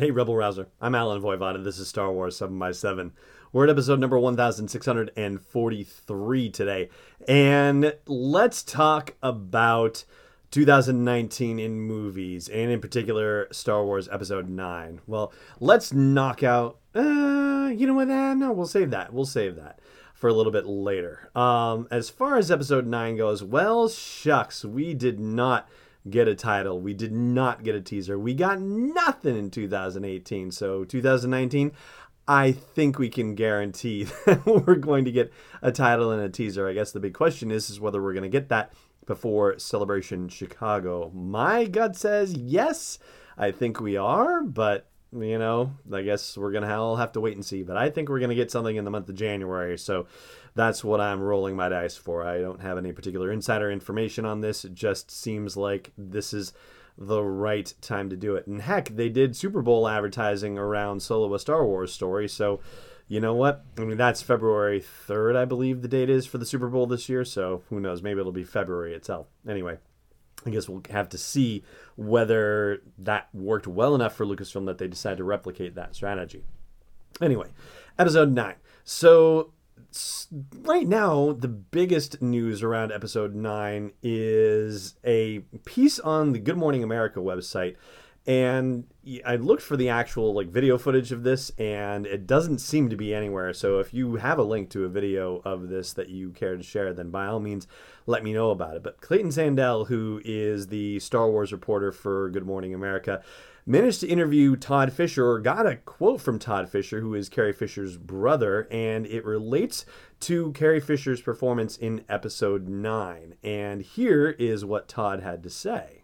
Hey, Rebel Rouser. I'm Allen Voivod, this is Star Wars 7 by 7 We're at episode number 1643 today. And let's talk about 2019 in movies, and in particular, Star Wars Episode 9. Well, let's knock out. Uh, you know what? Uh, no, we'll save that. We'll save that for a little bit later. Um, as far as Episode 9 goes, well, shucks, we did not get a title. We did not get a teaser. We got nothing in 2018. So 2019, I think we can guarantee that we're going to get a title and a teaser. I guess the big question is, is whether we're going to get that before Celebration Chicago. My gut says yes. I think we are, but you know, I guess we're gonna all have to wait and see. But I think we're gonna get something in the month of January. So that's what I'm rolling my dice for. I don't have any particular insider information on this. It just seems like this is the right time to do it. And heck, they did Super Bowl advertising around Solo a Star Wars story. So, you know what? I mean, that's February 3rd, I believe the date is for the Super Bowl this year. So who knows? Maybe it'll be February itself. Anyway. I guess we'll have to see whether that worked well enough for Lucasfilm that they decided to replicate that strategy. Anyway, episode 9. So right now, the biggest news around episode 9 is a piece on the Good Morning America website. And I looked for the actual like video footage of this, and it doesn't seem to be anywhere. So if you have a link to a video of this that you care to share, then by all means, let me know about it. But Clayton Sandell, who is the Star Wars reporter for Good Morning America, managed to interview Todd Fisher or got a quote from Todd Fisher, who is Carrie Fisher's brother, and it relates to Carrie Fisher's performance in episode 9. And here is what Todd had to say.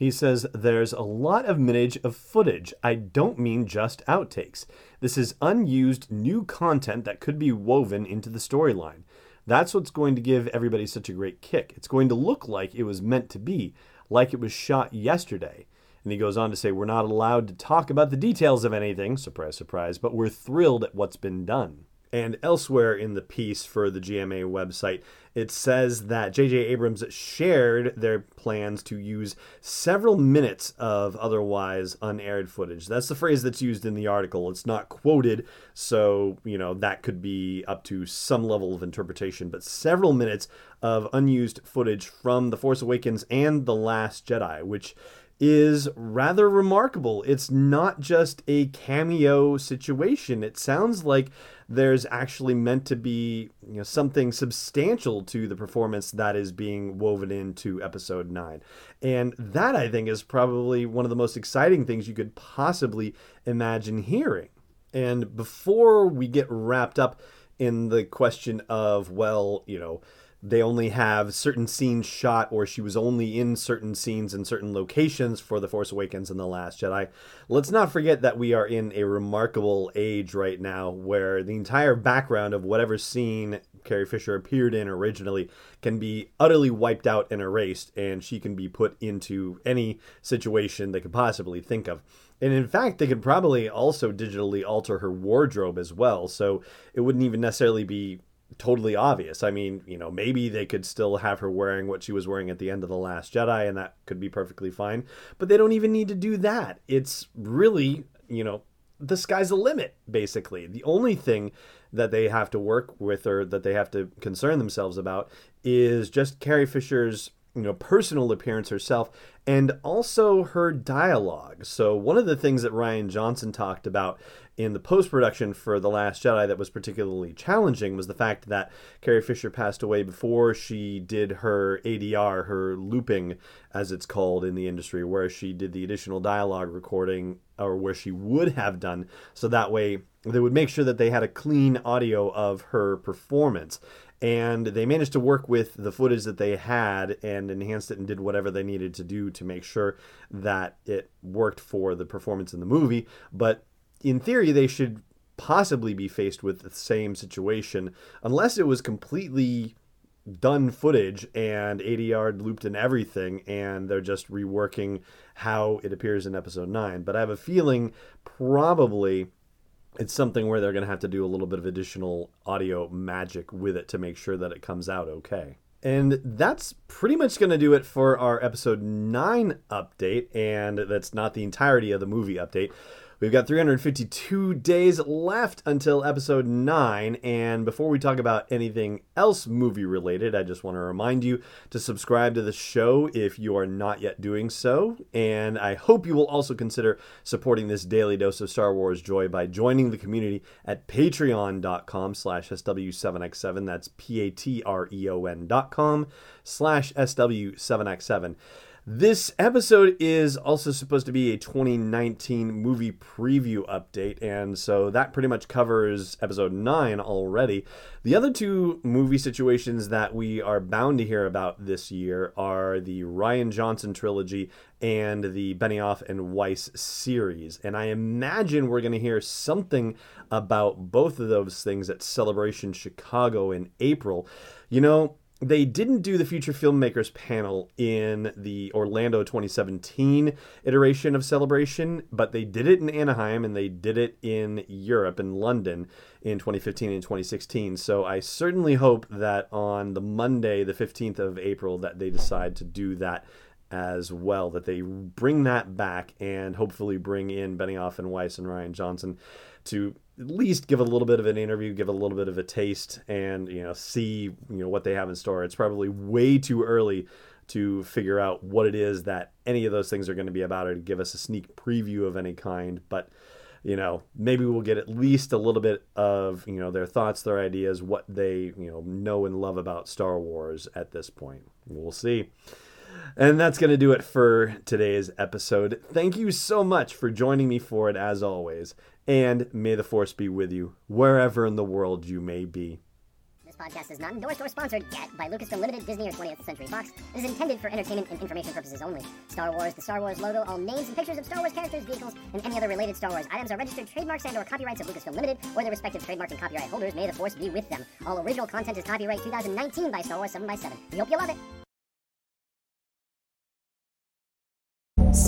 He says, There's a lot of mintage of footage. I don't mean just outtakes. This is unused new content that could be woven into the storyline. That's what's going to give everybody such a great kick. It's going to look like it was meant to be, like it was shot yesterday. And he goes on to say, We're not allowed to talk about the details of anything, surprise, surprise, but we're thrilled at what's been done. And elsewhere in the piece for the GMA website, it says that J.J. Abrams shared their plans to use several minutes of otherwise unaired footage. That's the phrase that's used in the article. It's not quoted, so, you know, that could be up to some level of interpretation, but several minutes of unused footage from The Force Awakens and The Last Jedi, which is rather remarkable. It's not just a cameo situation. It sounds like there's actually meant to be you know, something substantial to the performance that is being woven into episode 9. And that, I think, is probably one of the most exciting things you could possibly imagine hearing. And before we get wrapped up in the question of, well, you know, they only have certain scenes shot or she was only in certain scenes in certain locations for The Force Awakens and The Last Jedi. Let's not forget that we are in a remarkable age right now where the entire background of whatever scene Carrie Fisher appeared in originally can be utterly wiped out and erased, and she can be put into any situation they could possibly think of. And in fact, they could probably also digitally alter her wardrobe as well, so it wouldn't even necessarily be totally obvious. I mean, you know, maybe they could still have her wearing what she was wearing at the end of The Last Jedi, and that could be perfectly fine. But they don't even need to do that. It's really, you know, the sky's the limit, basically. The only thing that they have to work with or that they have to concern themselves about is just Carrie Fisher's you know personal appearance herself and also her dialogue. So one of the things that Rian Johnson talked about in the post production for The Last Jedi that was particularly challenging was the fact that Carrie Fisher passed away before she did her ADR, her looping, as it's called in the industry, where she did the additional dialogue recording, or where she would have done, so that way they would make sure that they had a clean audio of her performance and they managed to work with the footage that they had and enhanced it and did whatever they needed to do to make sure that it worked for the performance in the movie. But in theory, they should possibly be faced with the same situation unless it was completely done footage and ADR looped in everything and they're just reworking how it appears in episode 9 but I have a feeling probably it's something where they're going to have to do a little bit of additional audio magic with it to make sure that it comes out okay. And that's pretty much going to do it for our episode 9 update and that's not the entirety of the movie update. We've got 352 days left until episode 9. And before we talk about anything else movie related, I just want to remind you to subscribe to the show if you are not yet doing so. And I hope you will also consider supporting this daily dose of Star Wars joy by joining the community at patreon.com slash SW7X7. That's P-A-T-R-E-O-N dot com slash SW7X7. This episode is also supposed to be a 2019 movie preview update, and so that pretty much covers episode 9 already. The other two movie situations that we are bound to hear about this year are the Rian Johnson trilogy and the Benioff and Weiss series. And I imagine we're going to hear something about both of those things at Celebration Chicago in April. You know, they didn't do the future filmmakers panel in the Orlando 2017 iteration of Celebration, but they did it in Anaheim and they did it in Europe in London in 2015 and 2016. So I certainly hope that on the Monday, the 15th of April, that they decide to do that as well, that they bring that back and hopefully bring in Benioff and Weiss and Rian Johnson to at least give a little bit of an interview, give a little bit of a taste, and you know see you know what they have in store. It's probably way too early to figure out what it is that any of those things are going to be about, or to give us a sneak preview of any kind. But you know, maybe we'll get at least a little bit of you know their thoughts, their ideas, what they you know know and love about Star Wars at this point. We'll see. And that's going to do it for today's episode. Thank you so much for joining me for it, as always. And may the Force be with you, wherever in the world you may be. This podcast is not endorsed or sponsored yet by Lucasfilm Limited, Disney, or 20th Century Fox. It is intended for entertainment and information purposes only. Star Wars, the Star Wars logo, all names and pictures of Star Wars characters, vehicles, and any other related Star Wars items are registered trademarks and or copyrights of Lucasfilm Limited or their respective trademark and copyright holders. May the Force be with them. All original content is copyright 2019 by Star Wars 7x7. We hope you love it.